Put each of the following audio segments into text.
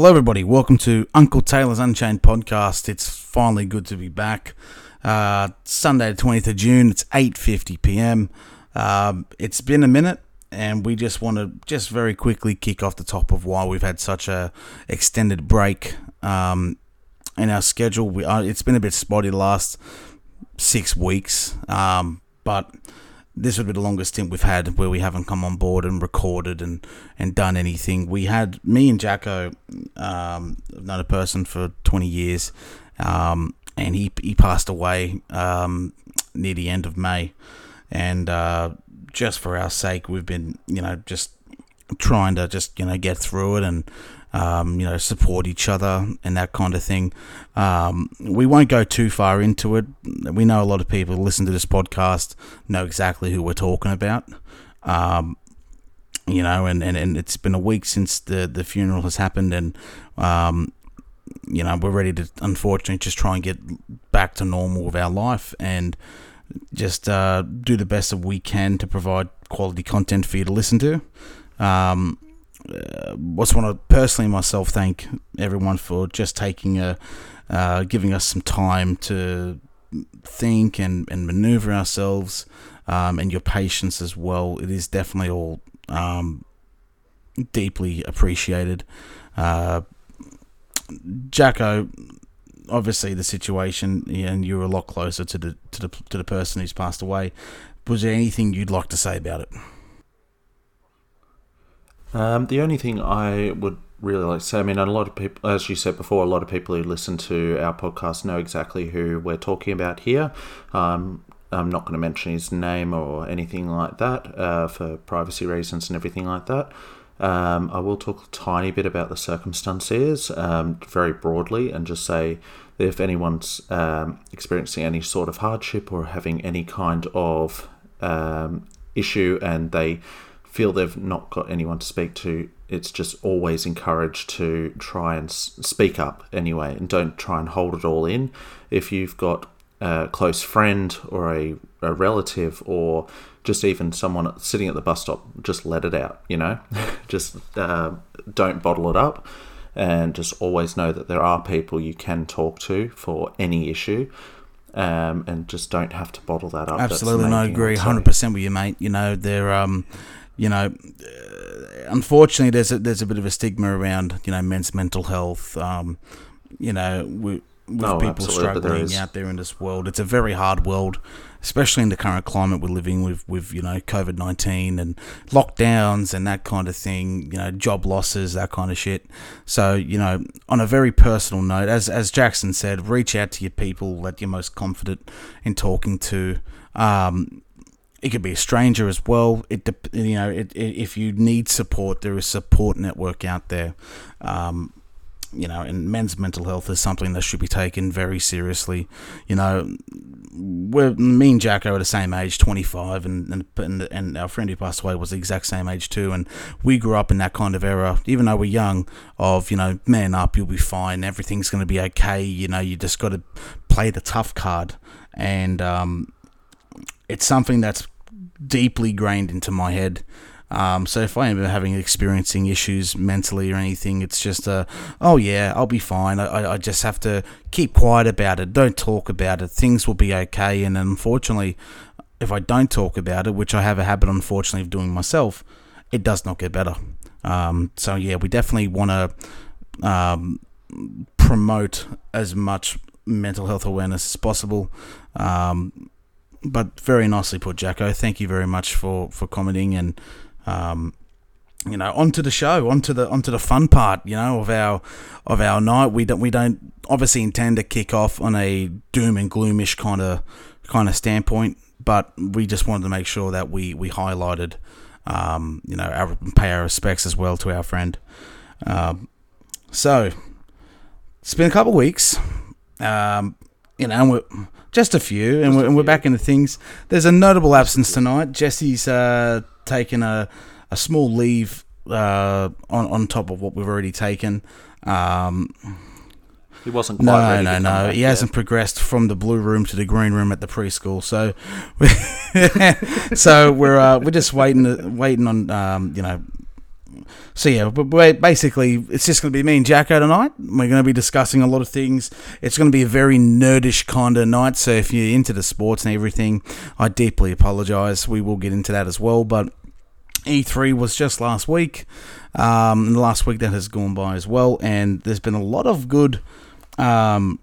Hello, everybody. Welcome to Uncle Taylor's Unchained podcast. It's finally good to be back. Uh, Sunday, the twentieth of June. It's eight fifty p.m. Um, it's been a minute, and we just want to just very quickly kick off the top of why we've had such a extended break um, in our schedule. We uh, it's been a bit spotty the last six weeks, um, but this would be the longest stint we've had where we haven't come on board and recorded and, and done anything. We had me and Jacko, um, person for 20 years, um, and he, he passed away um, near the end of May. And uh, just for our sake, we've been, you know, just trying to just, you know, get through it and um, you know, support each other and that kind of thing. Um, we won't go too far into it. We know a lot of people listen to this podcast know exactly who we're talking about. Um, you know, and, and, and it's been a week since the, the funeral has happened, and um, you know, we're ready to unfortunately just try and get back to normal with our life and just uh, do the best that we can to provide quality content for you to listen to. Um, uh, just want to personally myself thank everyone for just taking a uh, giving us some time to think and, and maneuver ourselves um, and your patience as well. It is definitely all um, deeply appreciated. Uh, Jacko, obviously the situation, and you're a lot closer to the to the to the person who's passed away. Was there anything you'd like to say about it? Um, the only thing I would really like to say, I mean, a lot of people, as you said before, a lot of people who listen to our podcast know exactly who we're talking about here. Um, I'm not going to mention his name or anything like that uh, for privacy reasons and everything like that. Um, I will talk a tiny bit about the circumstances um, very broadly and just say that if anyone's um, experiencing any sort of hardship or having any kind of um, issue and they feel they've not got anyone to speak to, it's just always encouraged to try and speak up anyway, and don't try and hold it all in. If you've got a close friend or a, a relative or just even someone sitting at the bus stop, just let it out, you know? just uh, don't bottle it up and just always know that there are people you can talk to for any issue. Um, and just don't have to bottle that up. Absolutely, no, agree, hundred percent with you, mate. You know, there, um, you know, uh, unfortunately, there's a, there's a bit of a stigma around you know men's mental health. Um, you know, with, with oh, people struggling out there in this world, it's a very hard world, especially in the current climate we're living with, with you know COVID nineteen and lockdowns and that kind of thing. You know, job losses, that kind of shit. So you know, on a very personal note, as as Jackson said, reach out to your people that you're most confident in talking to. Um, it could be a stranger as well. It you know it, it, if you need support, there is support network out there. Um, you know, and men's mental health is something that should be taken very seriously. You know, we're me and Jacko are the same age, twenty five, and and and our friend who passed away was the exact same age too. And we grew up in that kind of era, even though we're young. Of you know, man up, you'll be fine. Everything's going to be okay. You know, you just got to play the tough card, and um, it's something that's deeply grained into my head. Um, so if I am having experiencing issues mentally or anything, it's just a, oh yeah, I'll be fine. I, I just have to keep quiet about it. Don't talk about it. Things will be okay. And unfortunately, if I don't talk about it, which I have a habit, unfortunately, of doing myself, it does not get better. Um, so yeah, we definitely want to um, promote as much mental health awareness as possible. Um, but very nicely put, Jacko. Thank you very much for for commenting and. Um, you know, onto the show, onto the onto the fun part, you know, of our of our night. We don't we don't obviously intend to kick off on a doom and gloomish kind of kind of standpoint, but we just wanted to make sure that we we highlighted, um, you know, our, pay our respects as well to our friend. Um, so it's been a couple of weeks, um, you know, and we're just a few, and, we're, and we're back into things. There's a notable absence tonight. Jesse's uh, taken a, a small leave uh, on on top of what we've already taken. Um, he wasn't quite no, no, no. He yet. hasn't progressed from the blue room to the green room at the preschool. So, so we're uh, we're just waiting waiting on um, you know so yeah, but basically, it's just going to be me and Jacko tonight. We're going to be discussing a lot of things. It's going to be a very nerdish kind of night. So if you're into the sports and everything, I deeply apologise. We will get into that as well. But E3 was just last week. Um, and the last week that has gone by as well, and there's been a lot of good um,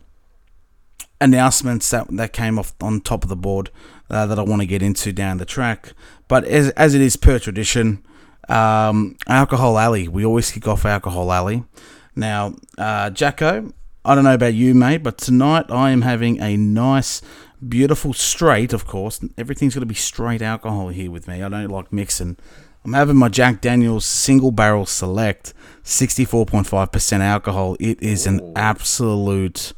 announcements that that came off on top of the board uh, that I want to get into down the track. But as as it is per tradition, um, Alcohol Alley. We always kick off Alcohol Alley. Now, uh, Jacko, I don't know about you, mate, but tonight I am having a nice, beautiful straight. Of course, everything's going to be straight alcohol here with me. I don't like mixing. I'm having my Jack Daniels single barrel select, 64.5% alcohol. It is an absolute,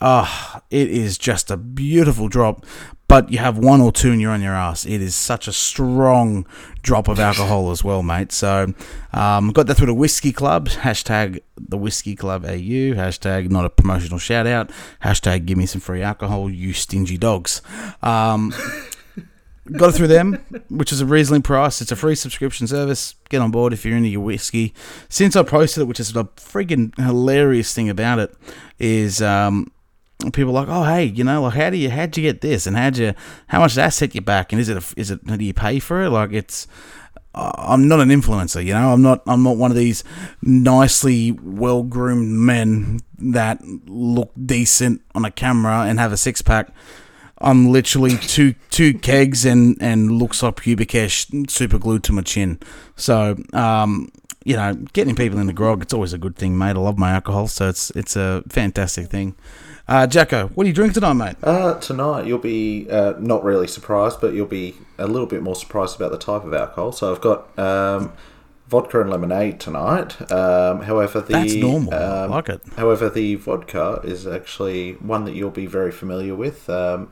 ah, oh, it is just a beautiful drop. But you have one or two and you're on your ass. It is such a strong drop of alcohol as well, mate. So, um, got that through the Whiskey Club. Hashtag the Whiskey Club AU. Hashtag not a promotional shout out. Hashtag give me some free alcohol, you stingy dogs. Um, got it through them, which is a reasonably priced. It's a free subscription service. Get on board if you're into your whiskey. Since I posted it, which is a freaking hilarious thing about it, is um, people like, oh hey, you know, like how do you how'd you get this and how'd you how much does that set you back and is it a, is it do you pay for it? Like it's I'm not an influencer, you know. I'm not. I'm not one of these nicely well groomed men that look decent on a camera and have a six pack. I'm literally two two kegs and and looks like pubic hair super glued to my chin. So um, you know, getting people in the grog, it's always a good thing, mate. I love my alcohol, so it's it's a fantastic thing. Uh, Jacko, what are you drinking tonight, mate? Uh, tonight you'll be uh, not really surprised, but you'll be a little bit more surprised about the type of alcohol. So I've got um, vodka and lemonade tonight. Um, however, the that's normal. Um, I like it. However, the vodka is actually one that you'll be very familiar with. Um,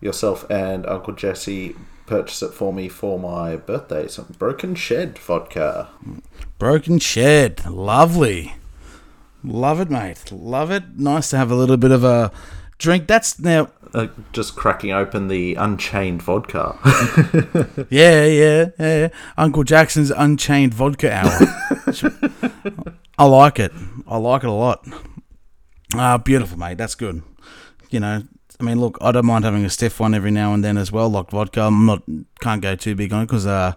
yourself and Uncle Jesse purchased it for me for my birthday. Some Broken Shed vodka. Broken Shed, lovely. Love it, mate. Love it. Nice to have a little bit of a drink. That's now uh, just cracking open the Unchained vodka. yeah, yeah, yeah. Uncle Jackson's Unchained vodka hour. I like it. I like it a lot. Ah, uh, beautiful, mate. That's good. You know, I mean, look, I don't mind having a stiff one every now and then as well, like vodka. I'm not can't go too big on it because uh,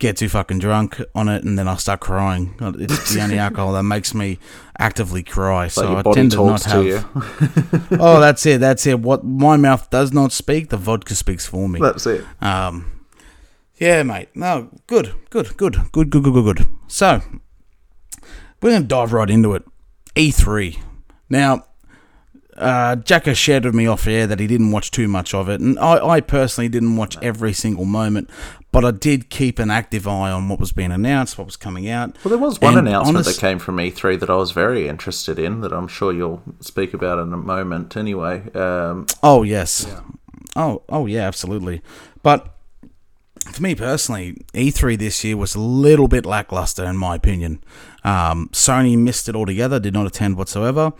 get too fucking drunk on it and then I start crying. It's the only alcohol that makes me actively cry. So I tend to not have. To oh, that's it. That's it. What my mouth does not speak, the vodka speaks for me. That's it. Um, yeah, mate. No, good, good, good, good, good, good, good, good. So we're gonna dive right into it. E3. Now, uh, Jacko shared with me off air that he didn't watch too much of it, and I, I personally didn't watch every single moment, but I did keep an active eye on what was being announced, what was coming out. Well, there was one and announcement honest- that came from E3 that I was very interested in, that I'm sure you'll speak about in a moment. Anyway. Um, oh yes. Yeah. Oh oh yeah, absolutely. But for me personally, E3 this year was a little bit lackluster in my opinion. Um, Sony missed it altogether, did not attend whatsoever.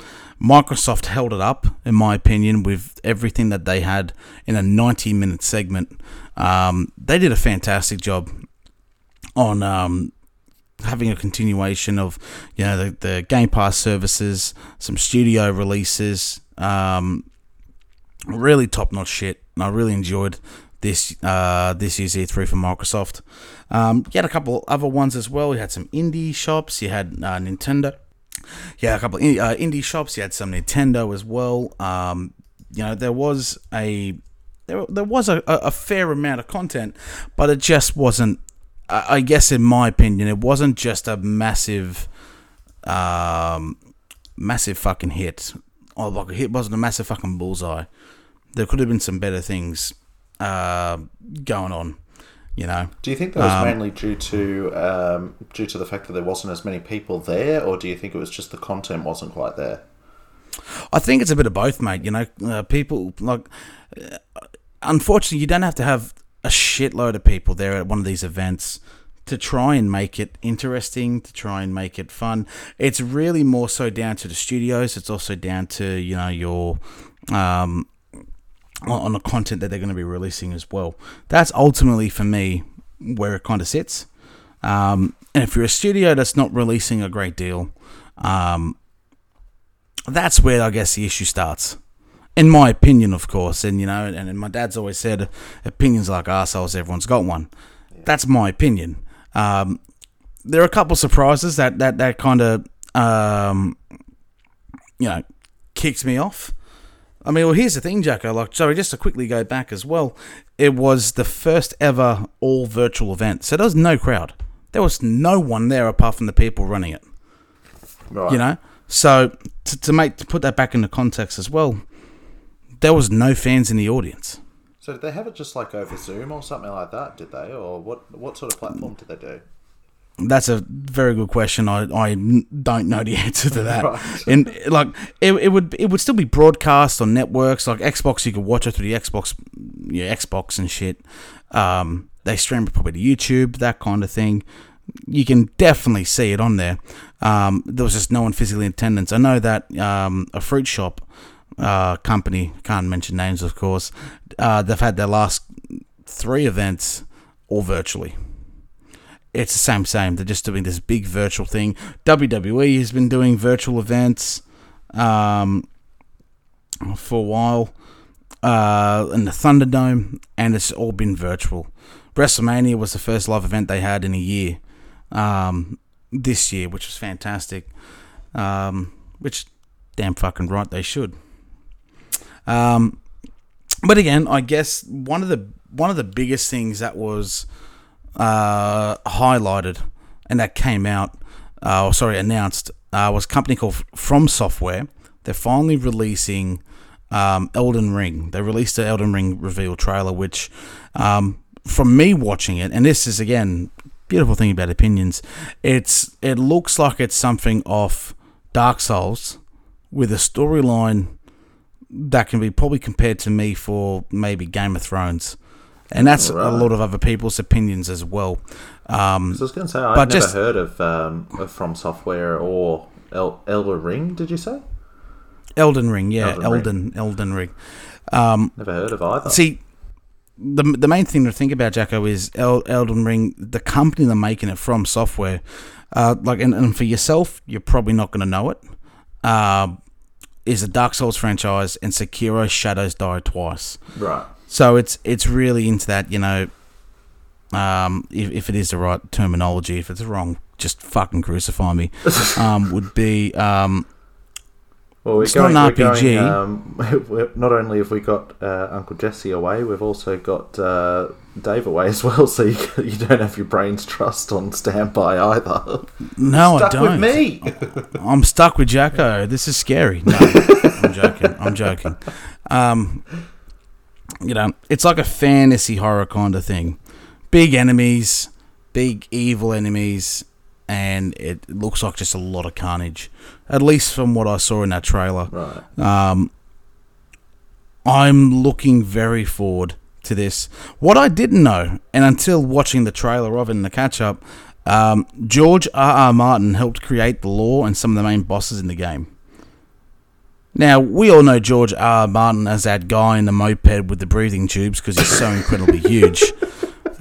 Microsoft held it up, in my opinion, with everything that they had in a 90 minute segment. Um, they did a fantastic job on um, having a continuation of you know the, the Game Pass services, some studio releases, um, really top notch shit. And I really enjoyed this uh, this year's E3 for Microsoft. Um, you had a couple other ones as well. You had some indie shops. You had uh, Nintendo. Yeah, a couple of uh, indie shops. You had some Nintendo as well. Um, you know, there was a there, there was a, a fair amount of content, but it just wasn't. I guess, in my opinion, it wasn't just a massive, um, massive fucking hit. Oh, like a hit wasn't a massive fucking bullseye. There could have been some better things uh, going on. You know. Do you think that was um, mainly due to um, due to the fact that there wasn't as many people there, or do you think it was just the content wasn't quite there? I think it's a bit of both, mate. You know, uh, people like. Uh, unfortunately, you don't have to have a shitload of people there at one of these events to try and make it interesting, to try and make it fun. It's really more so down to the studios. It's also down to you know your um, on the content that they're going to be releasing as well. That's ultimately for me where it kind of sits. Um, and if you're a studio that's not releasing a great deal, um, that's where I guess the issue starts. In my opinion, of course, and you know, and, and my dad's always said, opinions like assholes, everyone's got one. That's my opinion. Um, there are a couple surprises that that that kind of um, you know kicks me off. I mean, well, here's the thing, Jacko. Like, sorry, just to quickly go back as well. It was the first ever all virtual event, so there was no crowd. There was no one there apart from the people running it. Right. You know, so to, to make to put that back into context as well, there was no fans in the audience. So did they have it just like over Zoom or something like that? Did they, or what? What sort of platform did they do? That's a very good question. I, I don't know the answer to that. Right. And like it, it would it would still be broadcast on networks like Xbox. You could watch it through the Xbox, yeah, Xbox and shit. Um, they stream it probably to YouTube, that kind of thing. You can definitely see it on there. Um, there was just no one physically in attendance. I know that um, a fruit shop uh, company, can't mention names, of course, uh, they've had their last three events all virtually it's the same same. They're just doing this big virtual thing. WWE has been doing virtual events um, for a while uh, in the Thunderdome, and it's all been virtual. WrestleMania was the first live event they had in a year um, this year, which was fantastic. Um, which damn fucking right they should. Um, but again, I guess one of the one of the biggest things that was uh, highlighted and that came out, uh, or sorry, announced, uh, was a company called From Software. They're finally releasing um, Elden Ring. They released the Elden Ring reveal trailer, which, um, from me watching it, and this is again beautiful thing about opinions, it's it looks like it's something off Dark Souls with a storyline that can be probably compared to me for maybe Game of Thrones and that's Right. a lot of other people's opinions as well. Um, So I was going to say I've never just- heard of, um, of From Software or El- Elder Ring. Did you say? Elden Ring, yeah, Elden Ring. Elden, Elden Ring. Um, Never heard of either. see, the the main thing to think about, Jacko, is El- Elden Ring. The company they're making it from, software, uh, like, and, and for yourself, you're probably not going to know it. Uh, is a Dark Souls franchise, and Sekiro Shadows Die Twice. right. So it's it's really into that, you know. Um, if, if it is the right terminology, if it's wrong, just fucking crucify me. Um, would be um, Well, we're It's not going, an we're going, RPG. um, not only have we got uh, Uncle Jesse away, we've also got uh, Dave away as well. So you, you don't have your brain's trust on standby either. no, I don't. with me. I'm stuck with Jacko. This is scary. No, I'm joking. I'm joking. Um, you know, it's like a fantasy horror kind of thing. Big enemies, big evil enemies, and it looks like just a lot of carnage. At least from what I saw in that trailer. Right. Um, I'm looking very forward to this. What I didn't know, and until watching the trailer of it in the catch up, um, George R. R. Martin helped create the lore and some of the main bosses in the game. Now, we all know George R. Martin as that guy in the moped with the breathing tubes because he's so incredibly huge,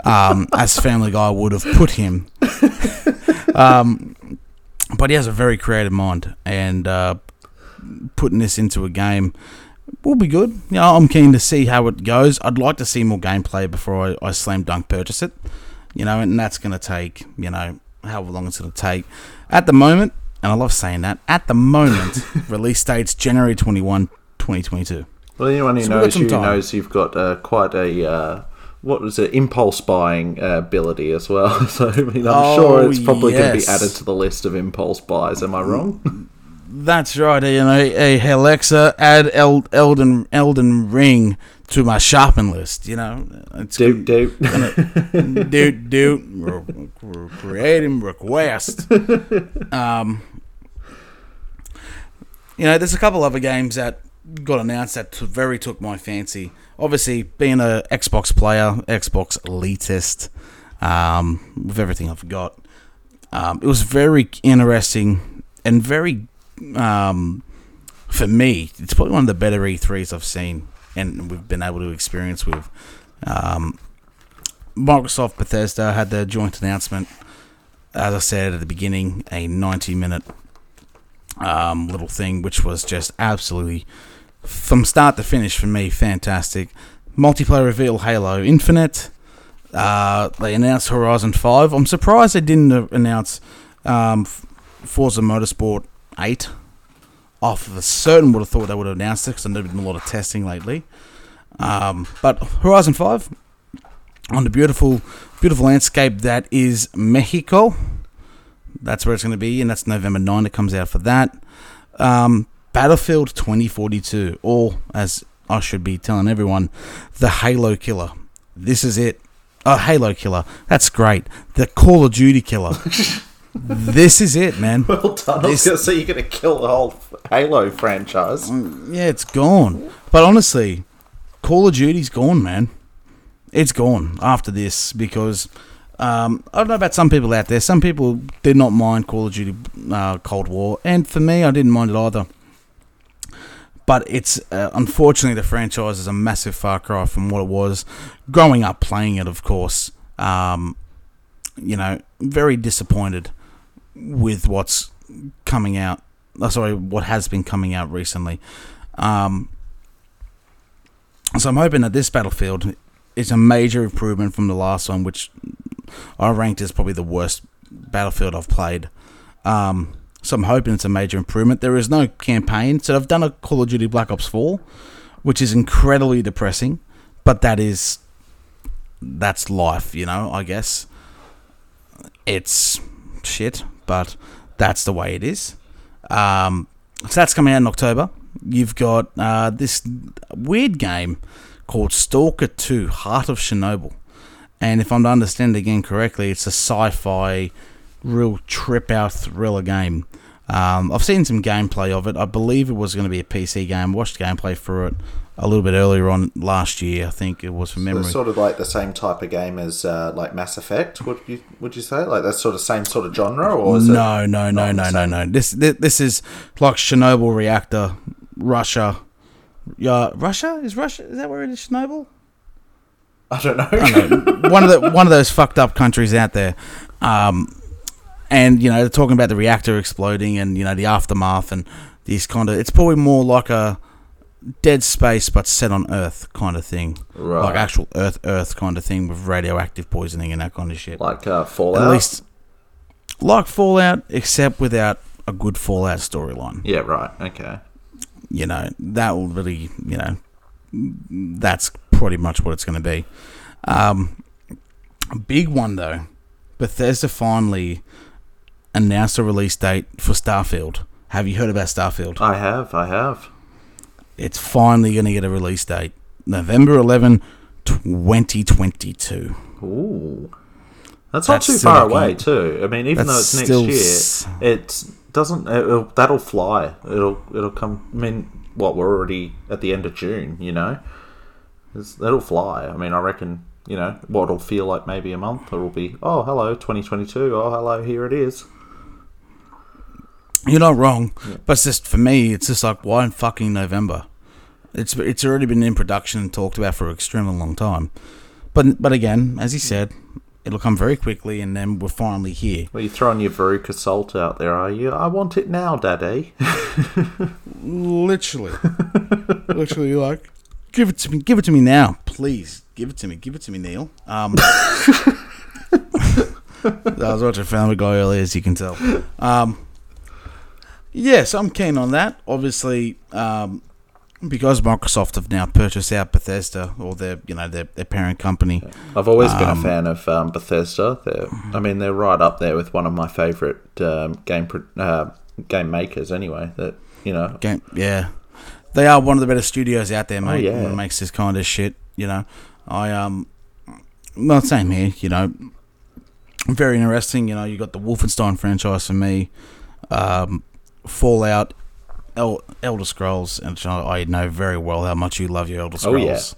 um, as Family Guy would have put him. um, but he has a very creative mind, and uh, putting this into a game will be good. You know, I'm keen to see how it goes. I'd like to see more gameplay before I, I slam dunk purchase it. You know, and that's going to take, you know, however long it's going to take. At the moment, and I love saying that, at the moment, release date's January 21, 2022. Well, anyone who So knows you time. knows you've got uh, quite a uh, what was it impulse buying uh, ability as well. So I mean, I'm Oh, sure it's probably going to be added to the list of impulse buys. Am I wrong? That's right. You know, hey, Alexa, add El- Elden Elden Ring to my shopping list. You know, it's Doot doot. dude, dude, we're, we're creating request. Um, you know, there's a couple other games that got announced that very took my fancy. Obviously, being a Xbox player, Xbox elitist, um, with everything I've got, um, it was very interesting and very, um, for me, it's probably one of the better E3s I've seen and we've been able to experience with. Um, Microsoft Bethesda had their joint announcement as I said at the beginning, a 90 minute um, little thing, which was just absolutely from start to finish for me fantastic. Multiplayer reveal Halo Infinite. Uh, they announced Horizon 5. I'm surprised they didn't announce um, Forza Motorsport 8. Off of a certain would have thought they would have announced it because I've been a lot of testing lately. Um, but Horizon 5 on the beautiful, beautiful landscape that is Mexico. That's where it's going to be, and that's November 9. It comes out for that. Um, Battlefield 2042, or as I should be telling everyone, the Halo Killer. This is it. Oh, Halo Killer. That's great. The Call of Duty Killer. this is it, man. Well done. This, I was going to say you're going to kill the whole Halo franchise. Mm, yeah, it's gone. But honestly, Call of Duty's gone, man. It's gone after this because um, I don't know about some people out there. Some people did not mind Call of Duty uh, Cold War, and for me, I didn't mind it either. But it's uh, unfortunately the franchise is a massive far cry from what it was growing up playing it. Of course, um, you know, very disappointed with what's coming out. Oh, sorry, what has been coming out recently. Um, so I'm hoping that this Battlefield is a major improvement from the last one, which I ranked as probably the worst Battlefield I've played. Um, so I'm hoping it's a major improvement. There is no campaign, so I've done a Call of Duty Black Ops 4, which is incredibly depressing, but that is that's life, you know. I guess it's shit, but that's the way it is. Um, so that's coming out in October. You've got uh, this weird game called Stalker 2 Heart of Chernobyl. And if I'm to understand again correctly, it's a sci fi, real trip out thriller game. Um, I've seen some gameplay of it. I believe it was going to be a PC game. watched gameplay for it a little bit earlier on last year. I think it was from memory. So sort of like the same type of game as uh, like Mass Effect. Would you would you say like that sort of same sort of genre or is no, no, no, no, no, no. This, this this is like Chernobyl reactor, Russia. Yeah, Russia is Russia. Is that where it is? Chernobyl. I don't know. I don't know. one of the one of those fucked up countries out there. Um, and you know they're talking about the reactor exploding and you know the aftermath and these kind of. It's probably more like a Dead Space but set on Earth kind of thing, right. like actual Earth Earth kind of thing with radioactive poisoning and that kind of shit. Like uh, Fallout. At least like Fallout, except without a good Fallout storyline. Yeah. Right. Okay. You know that will really you know that's pretty much what it's going to be. Um, big one though, Bethesda finally announced a release date for Starfield. Have you heard about Starfield? I have. I have. It's finally going to get a release date, November 11, 2022. Ooh. That's, that's not too far away, too. I mean, even though it's next year, it doesn't. It'll, that'll fly. It'll it'll come. I mean, what we're already at the end of June. You know, it's, it'll fly. I mean, I reckon, you know, what it'll feel like maybe a month, it'll be, oh, hello, 2022. Oh, hello, here it is. You're not wrong, yeah. but it's just for me, it's just like why in fucking November? It's it's already been in production and talked about for an extremely long time, but but again, as he said, it'll come very quickly, and then we're finally here. Well, you're throwing your Veruca Salt out there, are you? I want it now, Daddy. literally, literally, like Give it to me. Give it to me now, please. Give it to me. Give it to me, Neil. Um, I was watching Family Guy earlier, as you can tell. Um, yes, I'm keen on that. Obviously, um, because Microsoft have now purchased out Bethesda or their, you know, their, their parent company. I've always been a um, fan of um, Bethesda. They're, I mean, they're right up there with one of my favorite um, game uh, game makers. Anyway, that you know, game, yeah they are one of the better studios out there, oh, mate. Oh, yeah. makes this kind of shit. You know, I um, well, same here. You know, very interesting. You know, you got the Wolfenstein franchise for me, um, Fallout, El- Elder Scrolls, and I know very well how much you love your Elder Scrolls. Oh,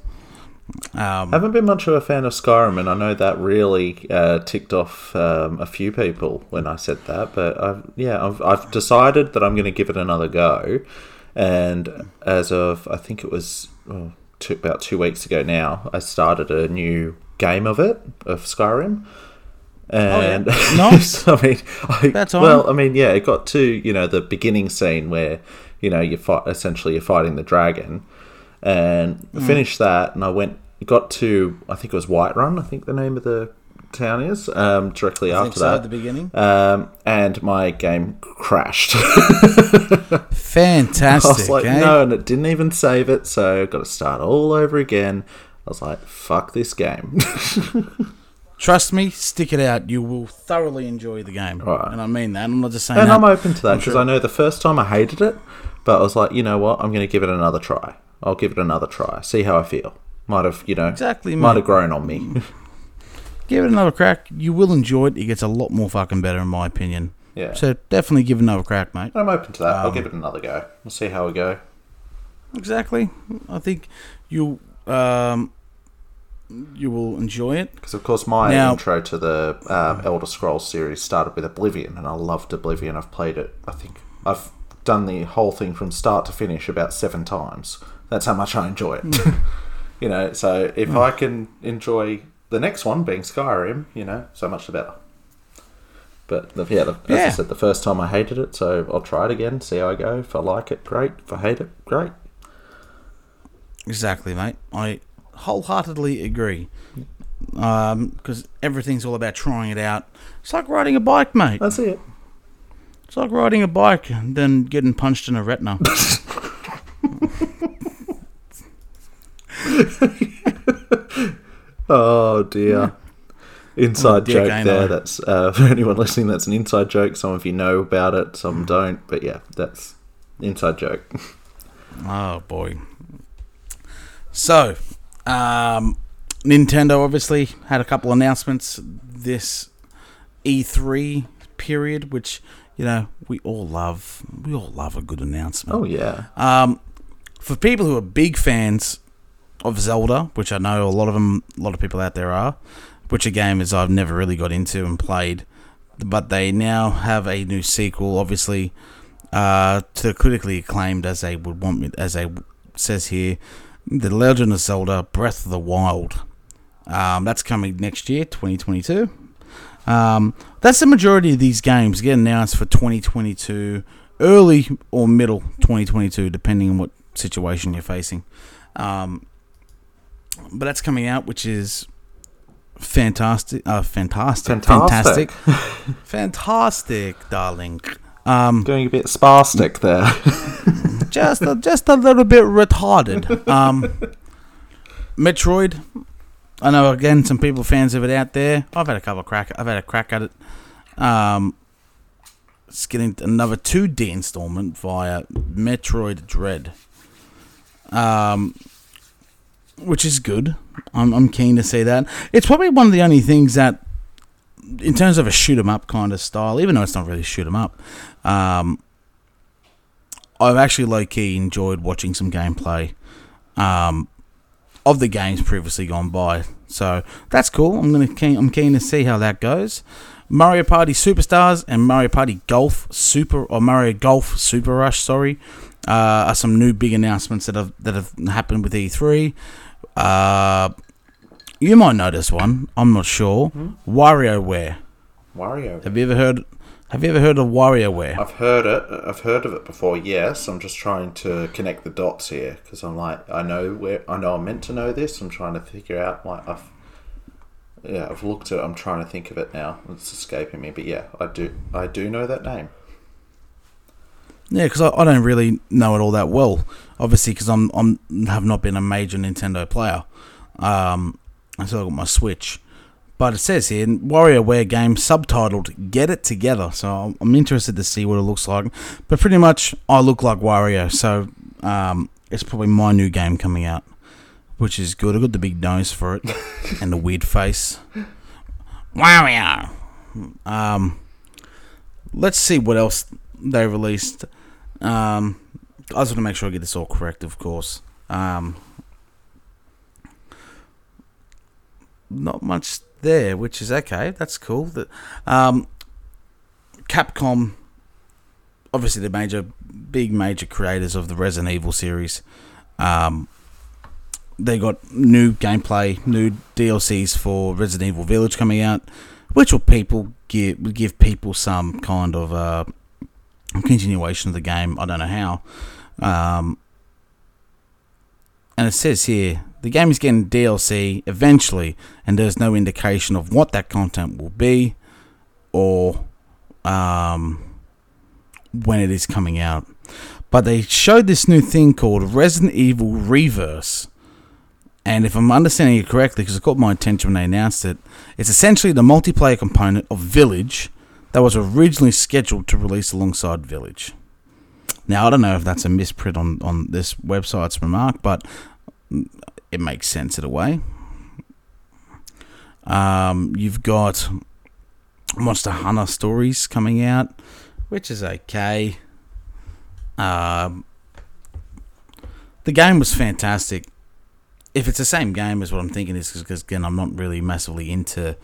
yeah. Um, haven't been much of a fan of Skyrim, and I know that really uh, ticked off um, a few people when I said that. But I've, yeah, I've, I've decided that I'm going to give it another go. And as of, I think it was oh, two, about two weeks ago now, I started a new game of it, of Skyrim. And Oh, yeah. Nice. I mean, I, That's on. well, I mean, yeah, it got to you know the beginning scene where you know you fight essentially you're fighting the dragon, and Mm. finished that, and I went got to I think it was Whiterun, I think the name of the town is um, directly I think after so that. at the beginning. um, and my game crashed. Fantastic. I was like, eh? no, and it didn't even save it, so I've got to start all over again. I was like, fuck this game. Trust me, stick it out. You will thoroughly enjoy the game. Right. And I mean that. I'm not just saying and that. I'm open to that because. I know the first time I hated it, but I was like, you know what, I'm going to give it another try. I'll give it another try, see how I feel. Might have, you know, Exactly, might mate. have grown on me. Give it another crack. You will enjoy it. It gets a lot more fucking better, in my opinion. yeah. So definitely give it another crack, mate. I'm open to that. I'll Um, give it another go. We'll see how we go. Exactly. I think you um, you will enjoy it. Because of course, my Now- intro to the um, Elder Scrolls series started with Oblivion, and I loved Oblivion. I've played it. I think I've done the whole thing from start to finish about seven times. That's how much I enjoy it. you know, so if I can enjoy the next one being Skyrim, you know, so much the better. But the, yeah, the, as I said, the first time I hated it, so I'll try it again, see how I go. If I like it, great. If I hate it, great. Exactly, mate. I wholeheartedly agree. Because everything's all about trying it out. It's like riding a bike, mate. That's it. It's like riding a bike and then getting punched in a retina. Oh dear. Inside dick, joke ain't there. That's uh, for anyone listening. That's an inside joke. Some of you know about it, some don't. But yeah, that's inside joke. Oh boy. So, um, Nintendo obviously had a couple announcements this E3 period, which you know we all love. We all love a good announcement. Oh yeah. Um, for people who are big fans of Zelda, which I know a lot of them, a lot of people out there are, which a game is I've never really got into and played, but they now have a new sequel, obviously, uh, to critically acclaimed as they would want me, as they says here, The Legend of Zelda: Breath of the Wild. Um, that's coming next year, 2022. Um, that's the majority of these games get announced for 2022, early or middle 2022, depending on what situation you're facing. Um, but that's coming out, which is fantastic, uh, fantastic, Fantastic. fantastic, fantastic, darling. Um, Going a bit spastic there. just a, just a little bit retarded. Um, Metroid. I know again some people fans of it out there. I've had a couple of crack. I've had a crack at it. Um, it's getting another 2D installment via Metroid Dread. Um, which is good. I'm I'm keen to see that. It's probably one of the only things that, in terms of a shoot 'em up kind of style, even though it's not really shoot 'em up, um, I've actually low key enjoyed watching some gameplay um, of the games previously gone by. So that's cool. I'm gonna keen, I'm keen to see how that goes. Mario Party Superstars and Mario Party Golf Super or Mario Golf Super Rush, sorry, uh, are some new big announcements that have that have happened with E3. Uh, you might know this one. I'm not sure. WarioWare. Wario. Have you ever heard? Have you ever heard of WarioWare? I've heard it. I've heard of it before. Yes, I'm just trying to connect the dots here because I'm like, I know where I know I'm meant to know this. I'm trying to figure out like I've yeah I've looked at. it. I'm trying to think of it now. It's escaping me, but yeah, I do. I do know that name. Yeah, because I, I don't really know it all that well. Obviously, because I'm I'm have not been a major Nintendo player. Um, I got my Switch. But it says here, WarioWare game subtitled "Get It Together." So I'm- I'm interested to see what it looks like. But pretty much, I look like Wario, so um, it's probably my new game coming out, which is good. I got the big nose for it and the weird face. Wario. Um, let's see what else they released. Um, I just want to make sure I get this all correct, of course. Um, not much there, which is okay. That's cool. That um, Capcom, obviously the major, big major creators of the Resident Evil series, um, they got new gameplay, new DLCs for Resident Evil Village coming out, which will people give will give people some kind of uh, continuation of the game. I don't know how. Um, and it says here the game is getting DLC eventually, and there's no indication of what that content will be or um, when it is coming out. But they showed this new thing called Resident Evil Re:Verse. And if I'm understanding it correctly, because it caught my attention when they announced it, it's essentially the multiplayer component of Village that was originally scheduled to release alongside Village. Now, I don't know if that's a misprint on, on this website's remark, but it makes sense in a way. Um, you've got Monster Hunter Stories coming out, which is okay. Um, the game was fantastic. If it's the same game as what I'm thinking is because again I'm not really massively into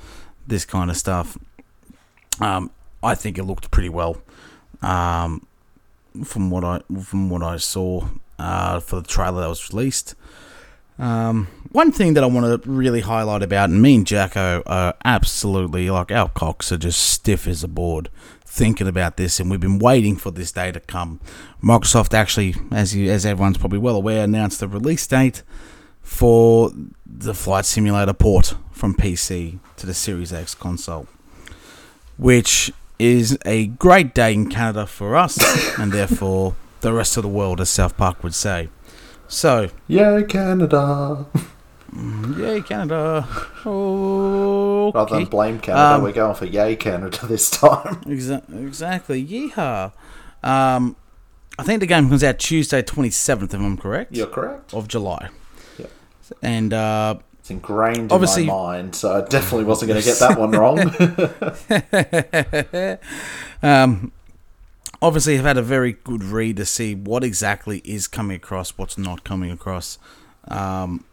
this kind of stuff. Um, I think it looked pretty well um, from what I from what I saw uh, for the trailer that was released. Um, one thing that I want to really highlight about, and me and Jacko are absolutely like our cocks are just stiff as a board thinking about this, and we've been waiting for this day to come. Microsoft actually, as you, as everyone's probably well aware, announced the release date for the Flight Simulator port from PC to the Series X console, which is a great day in Canada for us, and therefore the rest of the world, as South Park would say. So, Yay, Canada! yay, Canada! Oh, Rather than blame Canada, Um, we're going for Yay, Canada this time. Exa- exactly. Yeehaw. Um, I think the game comes out Tuesday, 27th, if I'm correct, You're correct. of July. Yep. And uh, It's ingrained Obviously- in my mind, so I definitely wasn't going to get that one wrong. um, obviously, I've had a very good read to see what exactly is coming across, what's not coming across, um,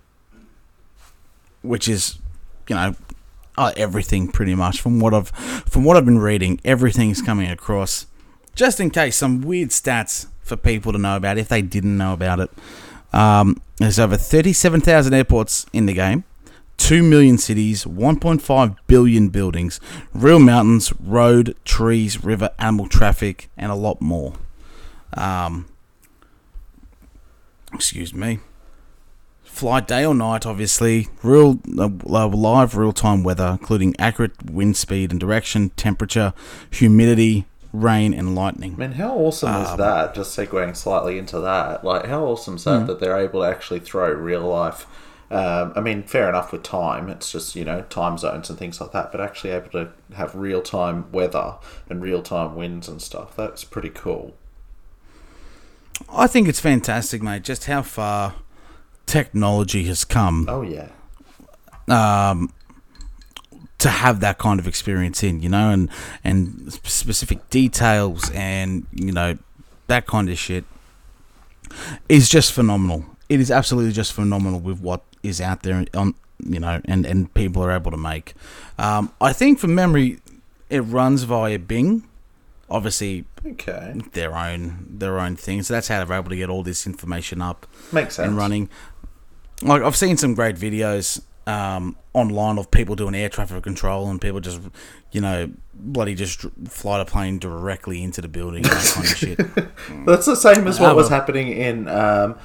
which is, you know, uh, everything pretty much from what I've from what I've been reading. Everything's coming across. Just in case, some weird stats for people to know about if they didn't know about it. Um, there's over 37,000 airports in the game. 2 million cities, 1.5 billion buildings, real mountains, road, trees, river, animal traffic, and a lot more. Um, excuse me. Fly day or night, obviously. Real uh, live real time weather, including accurate wind speed and direction, temperature, humidity, rain, and lightning. I mean, how awesome is that? Just segueing slightly into that, like how awesome is that that they're able to actually throw real life. Um, I mean, fair enough with time. It's just you know time zones and things like that, but actually able to have real time weather and real time winds and stuff. That's pretty cool. I think it's fantastic, mate, just how far technology has come. Oh yeah, um, to have that kind of experience in, you know, and and specific details and you know that kind of shit is just phenomenal. It is absolutely just phenomenal with what is out there on you know and and people are able to make. Um, I think from memory, it runs via Bing. Obviously, okay, their own their own thing. So that's how they're able to get all this information up makes sense. and running. Like I've seen some great videos um, online of people doing air traffic control and people just, you know, bloody just fly the plane directly into the building and that kind of shit. That's the same as what was happening in um,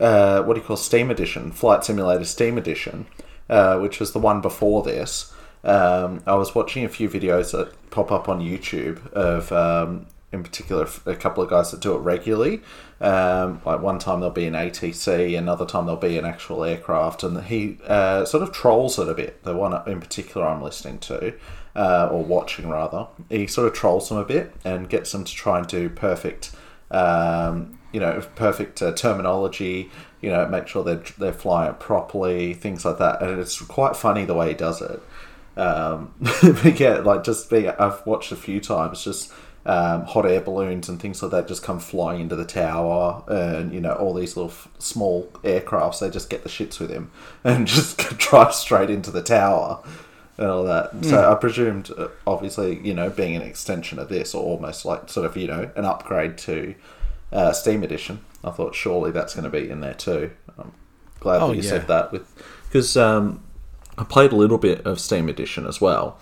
uh, what do you call Steam Edition, Flight Simulator Steam Edition, uh, which was the one before this. Um, I was watching a few videos that pop up on YouTube of, um, in particular, a couple of guys that do it regularly. Um, like one time there'll be an ATC, another time there'll be an actual aircraft, and he uh, sort of trolls it a bit. The one in particular I'm listening to, uh, or watching rather, he sort of trolls them a bit and gets them to try and do perfect um, you know, perfect uh, terminology. You know, make sure they're they're flying it properly, things like that. And it's quite funny the way he does it. Um, but yeah, like just being, I've watched a few times, just um, hot air balloons and things like that just come flying into the tower, and you know all these little f- small aircrafts. They just get the shits with him and just drive straight into the tower and all that. So I presumed, uh, obviously, you know, being an extension of this, or almost like sort of, you know, an upgrade to uh, Steam Edition. I thought surely that's going to be in there too. I'm glad Oh, that you yeah. said that with because um, I played a little bit of Steam Edition as well.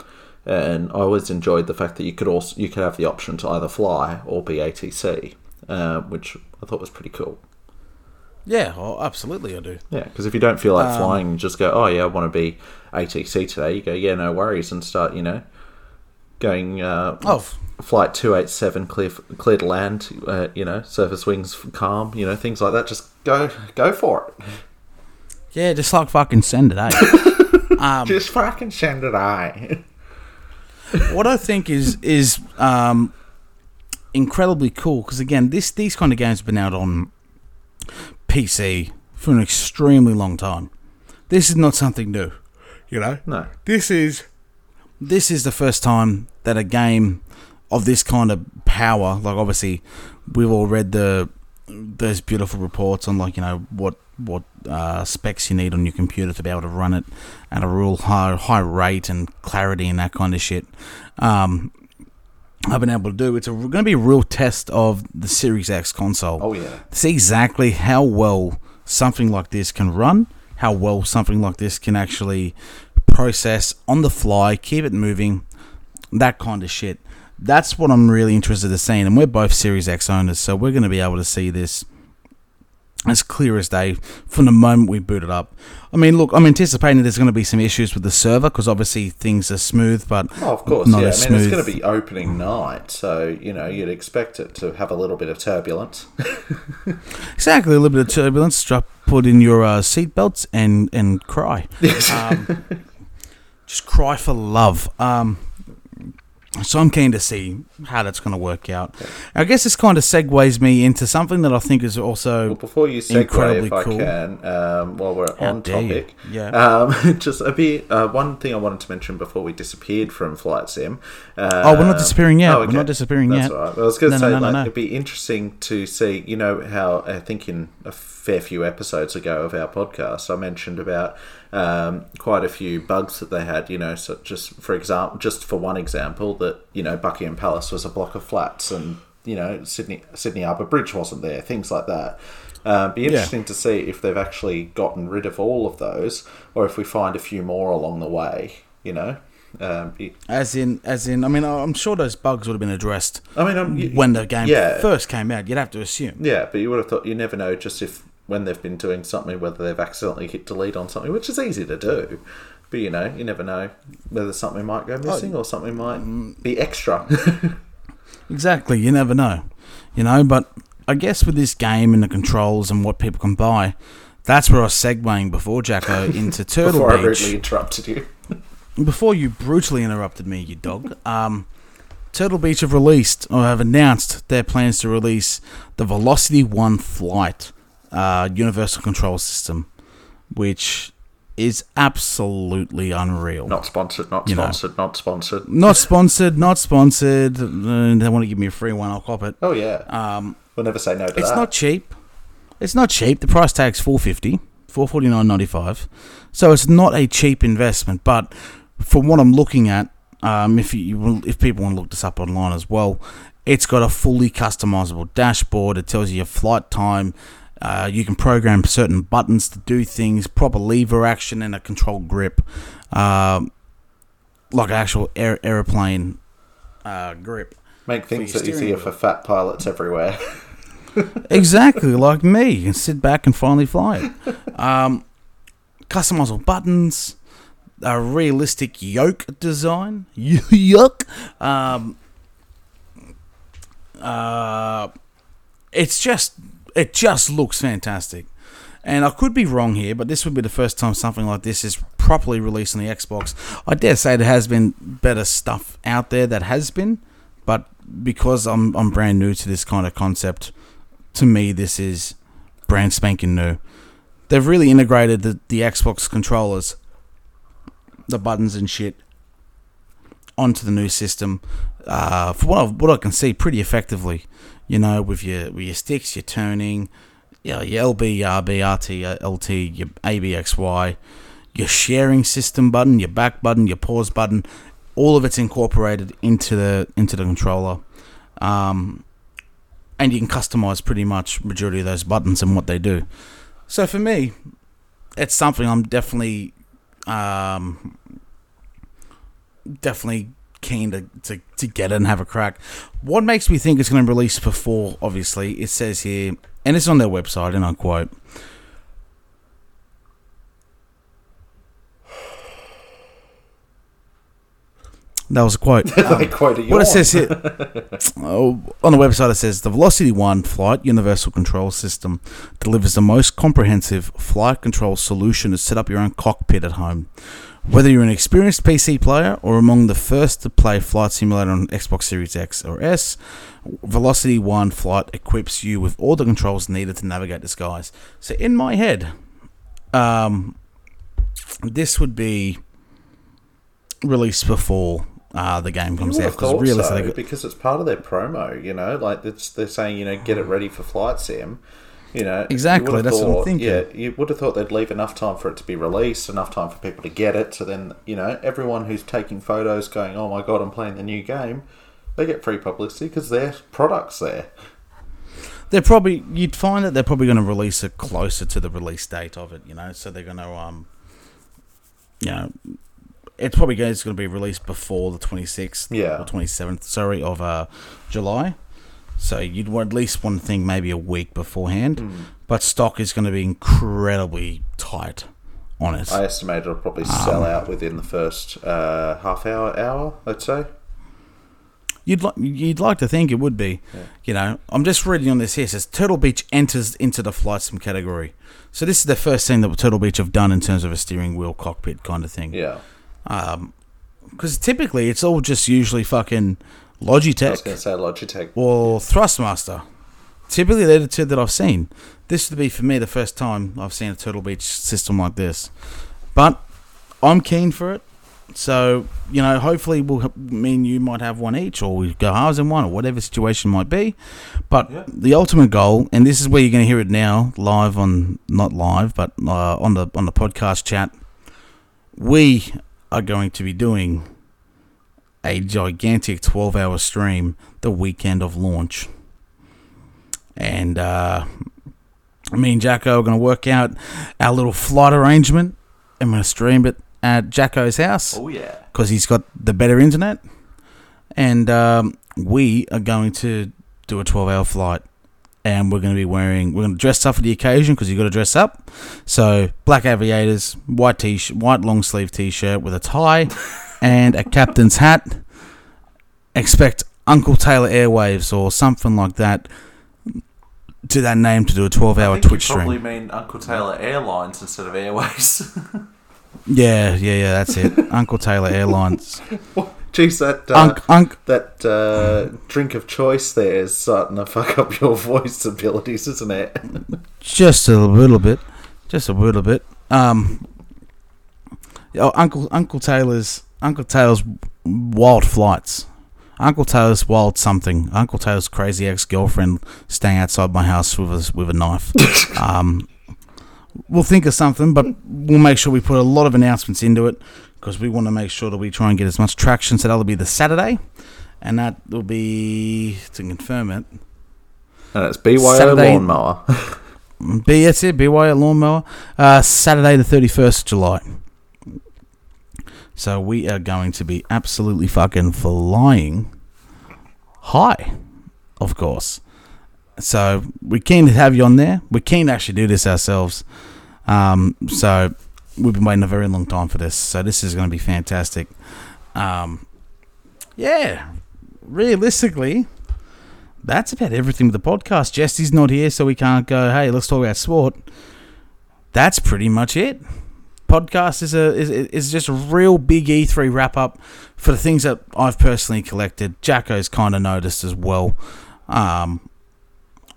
and I always enjoyed the fact that you could also you could have the option to either fly or be ATC, uh, which I thought was pretty cool. Yeah, oh, absolutely, I do. Yeah, because if you don't feel like Um, flying, you just go, oh yeah, I want to be ATC today. You go, yeah, no worries, and start, you know, going uh, Oh, f- flight two eight seven clear clear to land. Uh, you know, surface wings calm. You know, things like that. Just go go for it. yeah, just like fucking send it, eh? um, Just fucking send it, I. what I think is is um, incredibly cool because again, this these kind of games have been out on PC for an extremely long time. This is not something new, you know. No. This is this is the first time that a game of this kind of power, like obviously, we've all read the those beautiful reports on like you know what what uh, specs you need on your computer to be able to run it at a real high high rate and clarity and that kind of shit. Um, I've been able to do. It's going to be a real test of the Series X console Oh yeah. see exactly how well something like this can run, how well something like this can actually process on the fly, keep it moving, that kind of shit. That's what I'm really interested in seeing, and we're both Series X owners, so we're going to be able to see this as clear as day from the moment we boot it up. I mean, look, I'm anticipating there's going to be some issues with the server because obviously things are smooth, but Oh, of course, not yeah. I as mean, it's going to be opening night, so you know you'd expect it to have a little bit of turbulence. Exactly, a little bit of turbulence. Strap, put in your uh, seatbelts and and cry. Um, just cry for love. Um, so I'm keen to see how that's going to work out. I guess this kind of segues me into something that I think is also Well, before you segue, Incredibly if I cool. can, um, while we're How on dare you. topic, Yeah. um, just a bit. Uh, one thing I wanted to mention before we disappeared from Flight Sim. Uh, Oh, we're not disappearing yet. We're not disappearing That's yet. right. I was going to No, say, no, no, like, it'd be interesting to see. You know how I think in a fair few episodes ago of our podcast, I mentioned about um, quite a few bugs that they had. You know, so just for example, just for one example, that you know Buckingham Palace was a block of flats, and you know Sydney Sydney Harbour Bridge wasn't there. Things like that. Uh, be interesting to see if they've actually gotten rid of all of those, or if we find a few more along the way. You know, um, be- as in as in. I mean, I'm sure those bugs would have been addressed I mean, um, you- when the game yeah. first came out. You'd have to assume. Yeah, but you would have thought you never know just if when they've been doing something whether they've accidentally hit delete on something, which is easy to do. But you know, you never know whether something might go missing or something might be extra. Exactly, you never know. You know, but I guess with this game and the controls and what people can buy, that's where I was segueing before, Jacko, into Turtle Beach. Before I rudely interrupted you. Before you brutally interrupted me, you dog. Um, Turtle Beach have released, or have announced, their plans to release the Velocity One Flight uh, Universal Control System, which is absolutely unreal. Not sponsored, not You know. sponsored, not sponsored. Not sponsored, not sponsored. Uh, they want to give me a free one, I'll cop it. Oh yeah, Um, we'll never say no to that. It's that. not cheap. It's not cheap. The price tag's four fifty, four forty nine ninety five. So it's not a cheap investment. But from what I'm looking at, um, if you if people want to look this up online as well, it's got a fully customizable dashboard. It tells you your flight time. Uh, you can program certain buttons to do things, proper lever action, and a control grip, um, like an actual air, aeroplane uh, grip. Make things easier for fat pilots everywhere. exactly like me. You can sit back and finally fly it. Um, customizable buttons, a realistic yoke design. Yoke. Um, uh, it's just it just looks fantastic. And I could be wrong here, but this would be the first time something like this is properly released on the Xbox. I dare say there has been better stuff out there that has been, but because I'm I'm brand new to this kind of concept, to me this is brand spanking new. They've really integrated the, the Xbox controllers, the buttons and shit, onto the new system. Uh, for what I, what I can see, pretty effectively. You know, with your with your sticks, your turning, you know, your LB, RB, RT, LT, your ABXY, your sharing system button, your back button, your pause button, all of it's incorporated into the into the controller. Um, and you can customize pretty much majority of those buttons and what they do. So for me, it's something I'm definitely, um, definitely keen to, to, to get it and have a crack. What makes me think it's going to release before, obviously, it says here, and it's on their website, and I quote, That was a quote. they um, quoted What it says here oh, on the website, it says the Velocity One Flight Universal Control System delivers the most comprehensive flight control solution to set up your own cockpit at home. Whether you're an experienced PC player or among the first to play Flight Simulator on Xbox Series X or S, Velocity One Flight equips you with all the controls needed to navigate the skies. So, in my head, um, this would be released before uh, the game comes out because realistically, so, because it's part of their promo, you know, like it's, they're saying, you know, get it ready for flight sim. You know, Exactly, have that's what I'm thinking. Yeah, you would have thought they'd leave enough time for it to be released, enough time for people to get it. So then, you know, everyone who's taking photos, going, "Oh my god, I'm playing the new game," they get free publicity because their products there. they're probably you'd find that they're probably going to release it closer to the release date of it. You know, so they're going to um, you know, it's probably going to be released before the twenty sixth, Yeah. or twenty seventh, sorry, of uh, July. So you'd want at least one thing, maybe a week beforehand. Hmm. But stock is going to be incredibly tight on it. I estimate it'll probably Um, sell out within the first uh, half hour, hour, let's say. You'd like you'd like to think it would be. You know, I'm just reading on this here. It says Turtle Beach enters into the flight sim category. So this is the first thing that Turtle Beach have done in terms of a steering wheel cockpit kind of thing. Yeah, Um, Because typically it's all just usually fucking I was going to say Logitech. or Thrustmaster. Typically they're the two that I've seen. This would be for me the first time I've seen a Turtle Beach system like this. But I'm keen for it. So, you know, hopefully we'll me and you might have one each or we go halves in one or whatever situation might be. But Yeah. the ultimate goal, and this is where you're going to hear it now, live on not live, but uh, on the on the podcast chat. We are going to be doing a gigantic 12 hour stream the weekend of launch. And uh, me and Jacko are going to work out our little flight arrangement. I'm going to stream it at Jacko's house Oh yeah. because he's got the better internet. And um, we are going to do a 12 hour flight. And we're going to be wearing, we're going to dress up for the occasion because you've got to dress up. So, black aviators, white t shirt, white long sleeve t shirt with a tie and a captain's hat. Expect Uncle Taylor Airwaves or something like that to that name to do a 12 hour Twitch stream. Probably mean Uncle Taylor Airlines instead of Airways. Yeah, yeah, yeah, that's it. Uncle Taylor Airlines. Jeez, that uh, Unc, Unc, that uh, drink of choice there is starting to fuck up your voice abilities, isn't it? just a little bit, just a little bit. Um, oh, Uncle Uncle Taylor's Uncle Taylor's wild flights. Uncle Taylor's wild something. Uncle Taylor's crazy ex girlfriend staying outside my house with a with a knife. um, we'll think of something, but we'll make sure we put a lot of announcements into it because we want to make sure that we try and get as much traction. So that'll be the Saturday, and that will be to confirm it. And it's BYO Saturday- lawnmower. B that's it, BYO lawnmower. Uh, Saturday the thirty first of July. So we are going to be absolutely fucking flying high, of course. So we're keen to have you on there. We're keen to actually do this ourselves. Um, so we've been waiting a very long time for this. So this is going to be fantastic. Um, yeah, realistically, that's about everything with the podcast. Jesse's not here, so we can't go. Hey, let's talk about sport. That's pretty much it. Podcast is a is, is just a real big E3 wrap up for the things that I've personally collected. Jacko's kind of noticed as well. Um,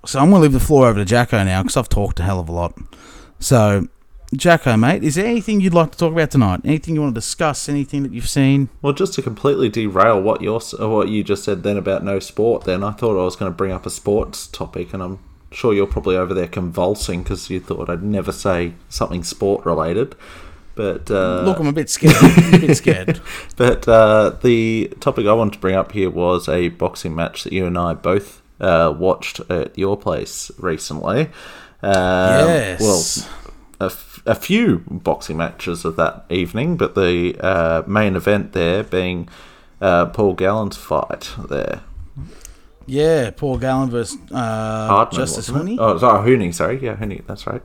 so I'm gonna leave the floor over to Jacko now because I've talked a hell of a lot. So, Jacko, mate, is there anything you'd like to talk about tonight? Anything you want to discuss? Anything that you've seen? well, just to completely derail what you what you just said then about no sport, then I thought I was going to bring up a sports topic, and I'm sure you're probably over there convulsing because you thought I'd never say something sport related. But uh, Look, I'm a bit scared. I'm a bit scared. But uh, the topic I wanted to bring up here was a boxing match that you and I both uh, watched at your place recently. Um, Yes. Well, a, f- a few boxing matches of that evening, but the uh, main event there being uh, Paul Gallen's fight there. Yeah, Paul Gallen versus uh, Hardman, Justis? Huni. Oh, sorry, Huni. Sorry, yeah, Huni. That's right.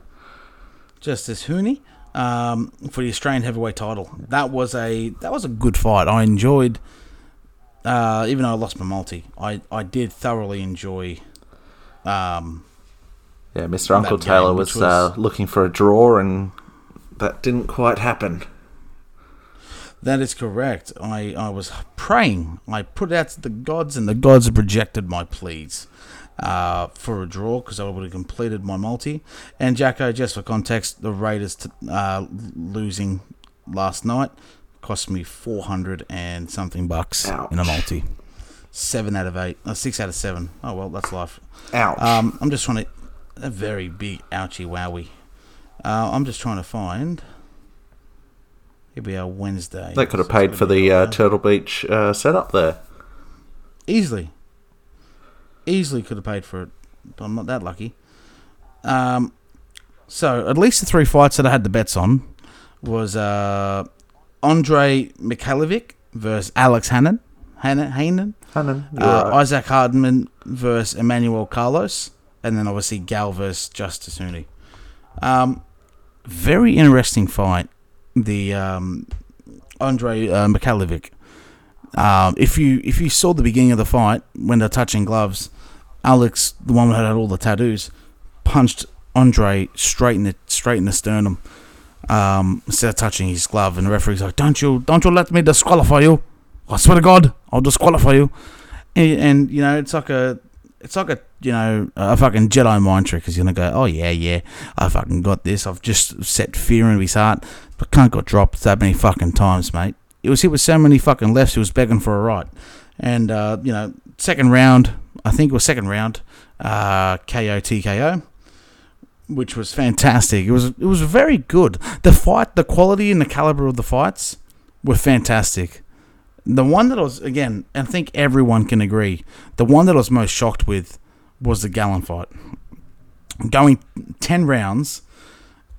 Justis Huni um, for the Australian heavyweight title. That was a that was a good fight. I enjoyed, uh, even though I lost my multi, I, I did thoroughly enjoy. Um, Yeah, Mr. Uncle Taylor game, was, which Uh, was- looking for a draw, and that didn't quite happen. That is correct. I, I was praying. I put out to the gods, and the gods rejected my pleas uh, for a draw because I would have completed my multi. And Jacko, just for context, the Raiders t- uh, losing last night cost me four hundred and something bucks in a multi. Seven out of eight, uh, six out of seven. Oh well, that's life. Ouch. Um, I'm just trying to a very big ouchie wowie. Uh, I'm just trying to find. Here be are, Wednesday. that could have paid for the uh, Turtle Beach uh, setup there. easily. Easily could have paid for it. But I'm not that lucky. Um, so at least the three fights that I had the bets on was uh, Andre Mikhailovic versus Alex Hannon. Hannon, Hannon. Hannon, Uh, right. Isaac Hardman versus Emmanuel Carlos, and then obviously Gal versus Justis Huni. Um, very interesting fight. The um, Andre uh. Um, if you if you saw the beginning of the fight when they're touching gloves, Alex, the one that had all the tattoos, punched Andre straight in the straight in the sternum. Um, instead of touching his glove, and the referee's like, "Don't you, don't you let me disqualify you! I swear to God, I'll disqualify you." And, and you know, it's like a, it's like a, you know, a fucking Jedi mind trick. Because you're gonna go, "Oh yeah, yeah, I fucking got this. I've just set fear in his heart." But can't got dropped that many fucking times, mate. It was hit with so many fucking lefts. He was begging for a right. And uh, you know, second round, I think it was second round, uh, KO TKO which was fantastic. It was it was very good. The fight, the quality and the caliber of the fights were fantastic. The one that I was again, I think everyone can agree, the one that I was most shocked with was the Gallen fight. Going ten rounds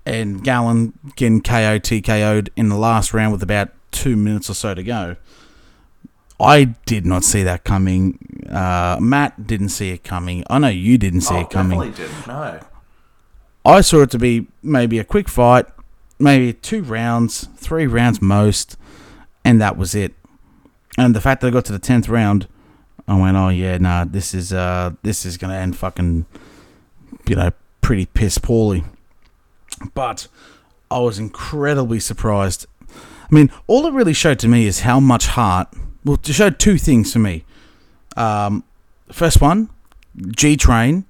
and Gallen getting KO TKO'd in the last round with about two minutes or so to go. I did not see that coming. Uh, Matt didn't see it coming. I know you didn't see oh, it coming. definitely didn't. No. I saw it to be maybe a quick fight, maybe two rounds, three rounds most, and that was it. And the fact that I got to the tenth round, I went, "Oh yeah, nah, this is uh, this is gonna end fucking, you know, pretty piss poorly." But I was incredibly surprised. I mean, all it really showed to me is how much heart. Well, it showed two things for me. Um, first one, G Train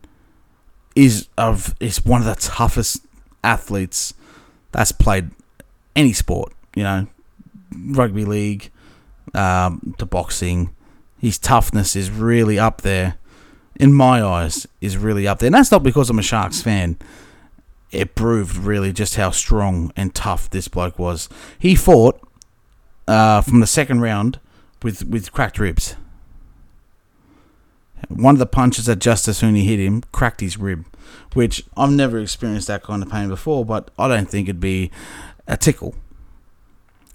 is of is one of the toughest athletes that's played any sport. You know, rugby league, um, to boxing. His toughness is really up there. In my eyes, is really up there, and that's not because I'm a Sharks fan. It proved really just how strong and tough this bloke was. He fought uh, from the second round with with cracked ribs. One of the punches that Justice he hit him cracked his rib, which I've never experienced that kind of pain before, but I don't think it'd be a tickle.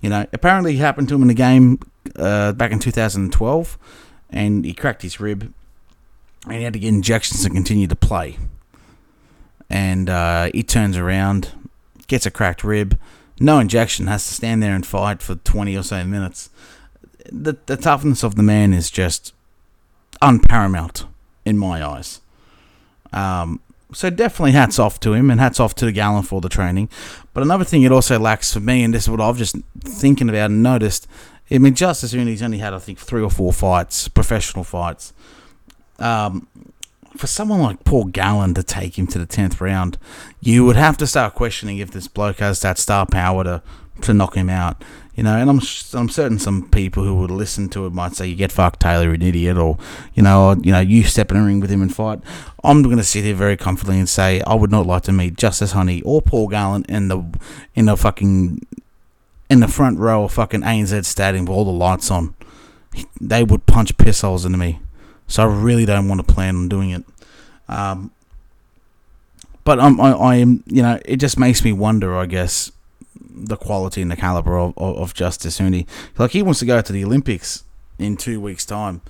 You know, apparently it happened to him in a game uh, back in 2012, and he cracked his rib, and he had to get injections to continue to play. And uh, he turns around, gets a cracked rib, no injection, has to stand there and fight for 20 or so minutes. The, the toughness of the man is just unparamount in my eyes. Um, so definitely hats off to him and hats off to the Gallen for the training. But another thing it also lacks for me, and this is what I've just thinking about and noticed. I mean, Justis Huni's only had I think three or four fights, professional fights. Um, for someone like Paul Gallen to take him to the tenth round, you would have to start questioning if this bloke has that star power to to knock him out. You know, and I'm I'm certain some people who would listen to it might say, "You get fucked, Taylor, you're an idiot," or you know, or, you know, you step in a ring with him and fight. I'm going to sit here very comfortably and say I would not like to meet Justice Honey or Paul Gallen in the in the fucking in the front row of fucking ANZ Stadium with all the lights on. They would punch piss holes into me. So I really don't want to plan on doing it. Um, but I'm, I, I am, you know, it just makes me wonder, I guess, the quality and the caliber of, of, of Justis Huni. Like he wants to go to the Olympics in two weeks' time.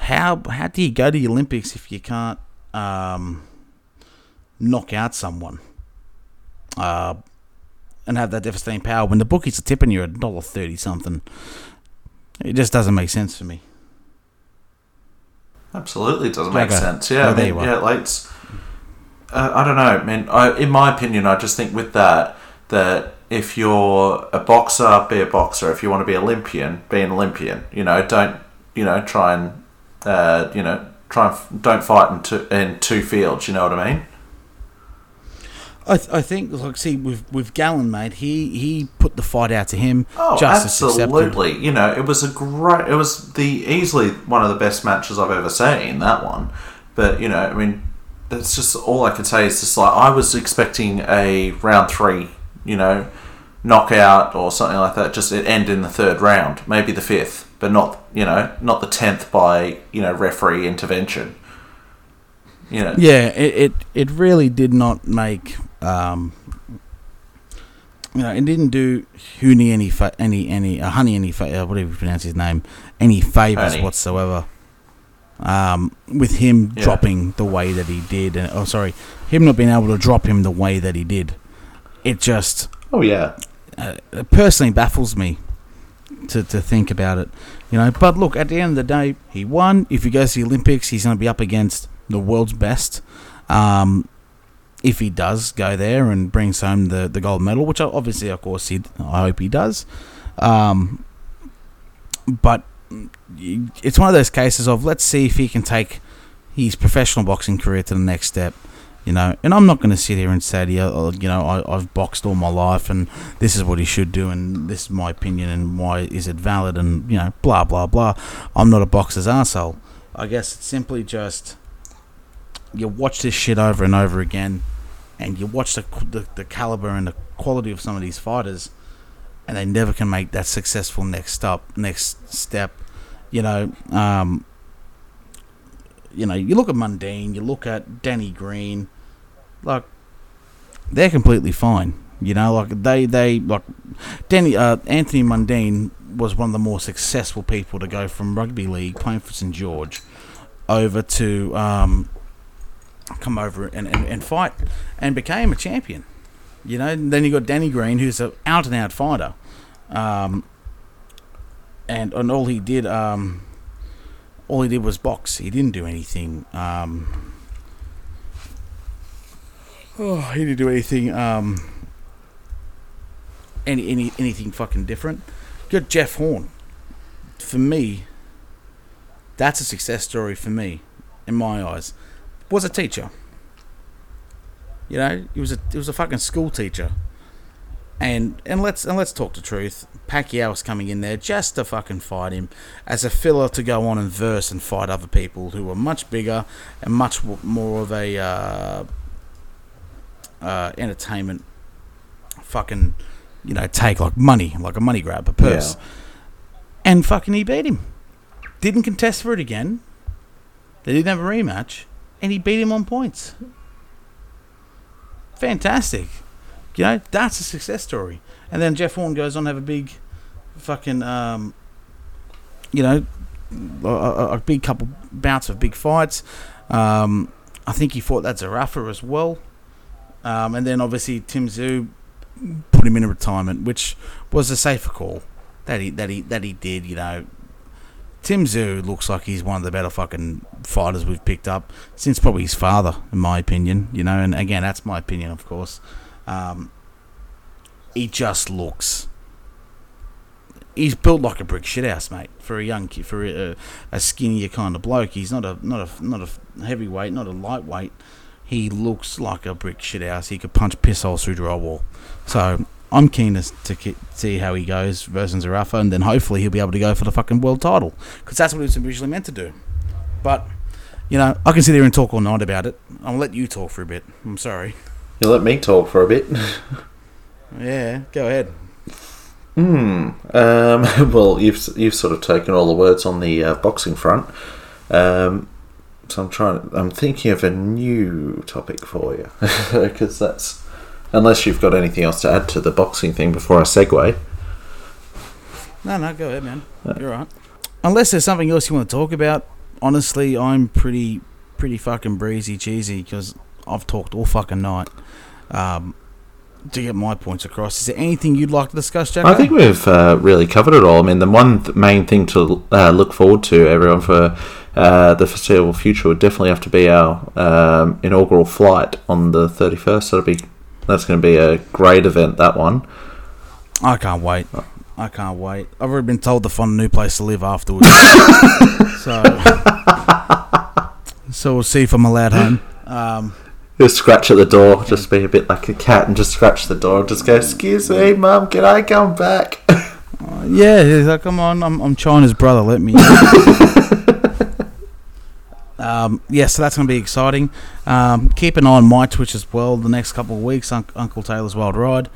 How how do you go to the Olympics if you can't um, knock out someone uh, and have that devastating power when the bookies are tipping you a dollar thirty something? It just doesn't make sense for me. Absolutely, it doesn't make sense. Yeah, Oh, I mean, yeah, like it's, uh, I don't know. I mean, I, in my opinion, I just think with that that if you're a boxer, be a boxer. If you want to be Olympian, be an Olympian. You know, don't you know try and uh, you know try and f- don't fight in two in two fields. You know what I mean? I, th- I think like see with with Gallen mate he he put the fight out to him Oh, just as accepted. absolutely. You know, it was a great. It was the easily one of the best matches I've ever seen. That one, but you know, I mean, that's just all I can say is just like I was expecting a round three, you know, knockout or something like that. Just it end in the third round, maybe the fifth, but not you know not the tenth by you know referee intervention. You know, Yeah, it, it it really did not make um, you know it didn't do Huni any fa- any any uh, Honey any fa- uh, whatever you pronounce his name any favors Honey. whatsoever. Um, with him Yeah. dropping the way that he did, and oh sorry, him not being able to drop him the way that he did, it just oh yeah, uh, it personally baffles me to, to think about it. You know, but look, at the end of the day, he won. If he goes to the Olympics, he's going to be up against the world's best. Um, if he does go there and brings home the, the gold medal, which obviously, of course, he I hope he does. Um, but it's one of those cases of let's see if he can take his professional boxing career to the next step. You know, and I'm not going to sit here and say to you, oh, you know, I, I've boxed all my life and this is what he should do and this is my opinion and why is it valid and, you know, blah, blah, blah. I'm not a boxer's arsehole. I guess it's simply just you watch this shit over and over again and you watch the, the, the caliber and the quality of some of these fighters and they never can make that successful next step, next step. You know, um, you know, you look at Mundine, you look at Danny Green, like they're completely fine. You know, like they they like Danny uh, Anthony Mundine was one of the more successful people to go from rugby league playing for St George over to um, come over and, and, and fight and became a champion. You know, and then you got Danny Green, who's an out and out fighter, um, and and all he did um, all he did was box. He didn't do anything. Um, oh, he didn't do anything. Um, any any anything fucking different. Got Jeff Horn. For me, that's a success story for me, in my eyes. Was a teacher. You know, he was a he was a fucking school teacher. And and let's and let's talk the truth. Pacquiao was coming in there just to fucking fight him, as a filler to go on and verse and fight other people who were much bigger and much more of a uh, uh, entertainment fucking you know take like money like a money grab a purse, and fucking he beat him. Didn't contest for it again. They didn't have a rematch, and he beat him on points. Fantastic. You know, that's a success story. And then Jeff Horn goes on to have a big fucking, um, you know, a, a, big couple bouts of big fights. Um, I think he fought that Zerafa as well. Um, and then obviously Tim Tszyu put him in retirement, which was a safer call that he that he that he did. You know, Tim Tszyu looks like he's one of the better fucking fighters we've picked up since probably his father, in my opinion. You know, and again, that's my opinion, of course. Um, he just looks. He's built like a brick shithouse, mate. For a young kid, for a, a skinnier kind of bloke, he's not a not a not a heavyweight, not a lightweight. He looks like a brick shithouse. He could punch piss holes through drywall. So I'm keen to, to see how he goes versus Zerafa, and then hopefully he'll be able to go for the fucking world title because that's what he was originally meant to do. But you know, I can sit here and talk all night about it. I'll let you talk for a bit. I'm sorry. You let me talk for a bit. Yeah, go ahead. Hmm. Um, well, you've you've sort of taken all the words on the uh, boxing front. Um, so I'm trying. I'm thinking of a new topic for you because that's unless you've got anything else to add to the boxing thing before I segue. No, no, go ahead, man. You're right. unless there's something else you want to talk about, honestly, I'm pretty pretty fucking breezy cheesy because I've talked all fucking night. Um, to get my points across, is there anything you'd like to discuss, Jack? I think we've uh, really covered it all. I mean, the one th- main thing to uh, look forward to, everyone, for uh, the foreseeable future would definitely have to be our um, inaugural flight on the 31st. That'll be that's going to be a great event. That one. I can't wait. I can't wait. I've already been told to find a new place to live afterwards. so, so we'll see if I'm allowed home. Um, Just scratch at the door. Just be a bit like a cat and just scratch the door. Just go, excuse me, mum, can I come back? uh, yeah, he's like, come on, I'm, I'm China's brother. Let me. um, yeah, so that's going to be exciting. Um, keep an eye on my Twitch as well. The next couple of weeks, Un- Uncle Taylor's Wild Ride.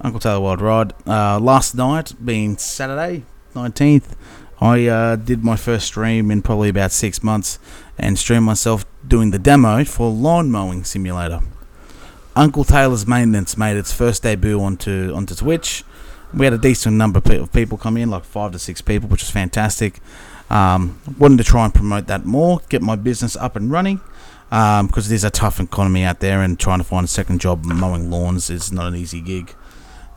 Uncle Taylor Wild Ride. Uh, last night, being Saturday, 19th, I uh, did my first stream in probably about six months and streamed myself doing the demo for Lawn Mowing Simulator. Uncle Taylor's Maintenance made its first debut onto onto Twitch. We had a decent number of people come in, like five to six people, which was fantastic. Um, wanted to try and promote that more, get my business up and running, because it is a tough economy out there, and trying to find a second job mowing lawns is not an easy gig.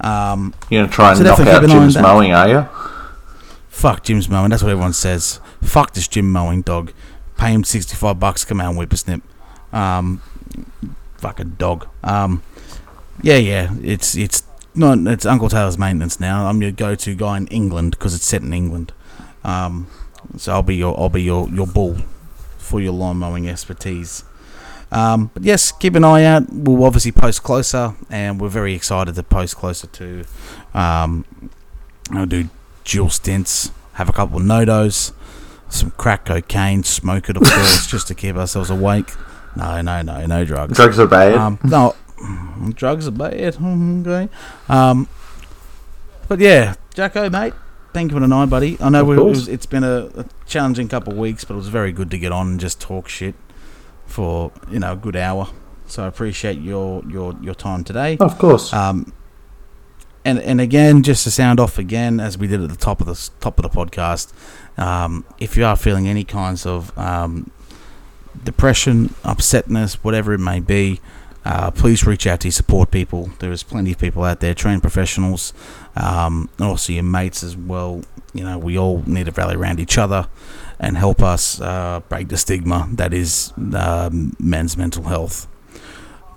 Um, You're going to try and So knock out keep an eye on Jim's mowing, are you? fuck Jim's mowing. That's what everyone says. Fuck this Jim mowing dog. Pay him sixty five bucks. Come out and whip a snip. Um, fucking dog. Um, yeah, yeah. It's it's not. It's Uncle Taylor's maintenance now. I'm your go to guy in England because it's set in England. Um, so I'll be your I'll be your your bull for your lawn mowing expertise. Um, but yes, keep an eye out. We'll obviously post closer, and we're very excited to post closer to. Um, I'll do dual stints, have a couple of NoDoz, some crack cocaine, smoke it, of course, just to keep ourselves awake. No, no, no, no drugs. Drugs are bad. Um, no, drugs are bad. Okay. Um, but yeah, Jacko, mate, thank you for tonight, buddy. I know we, it was, it's been a, a challenging couple of weeks, but it was very good to get on and just talk shit for you know a good hour. So I appreciate your your your time today. of course. Um, and and again, just to sound off again, as we did at the top of the top of the podcast, um, if you are feeling any kinds of um, depression, upsetness, whatever it may be, uh, please reach out to your support people. There is plenty of people out there, trained professionals, um, and also your mates as well. You know, we all need to rally around each other and help us uh, break the stigma that is um, men's mental health.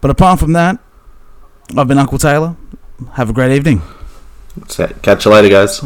But apart from that, I've been Uncle Taylor. Have a great evening. Catch you later, guys.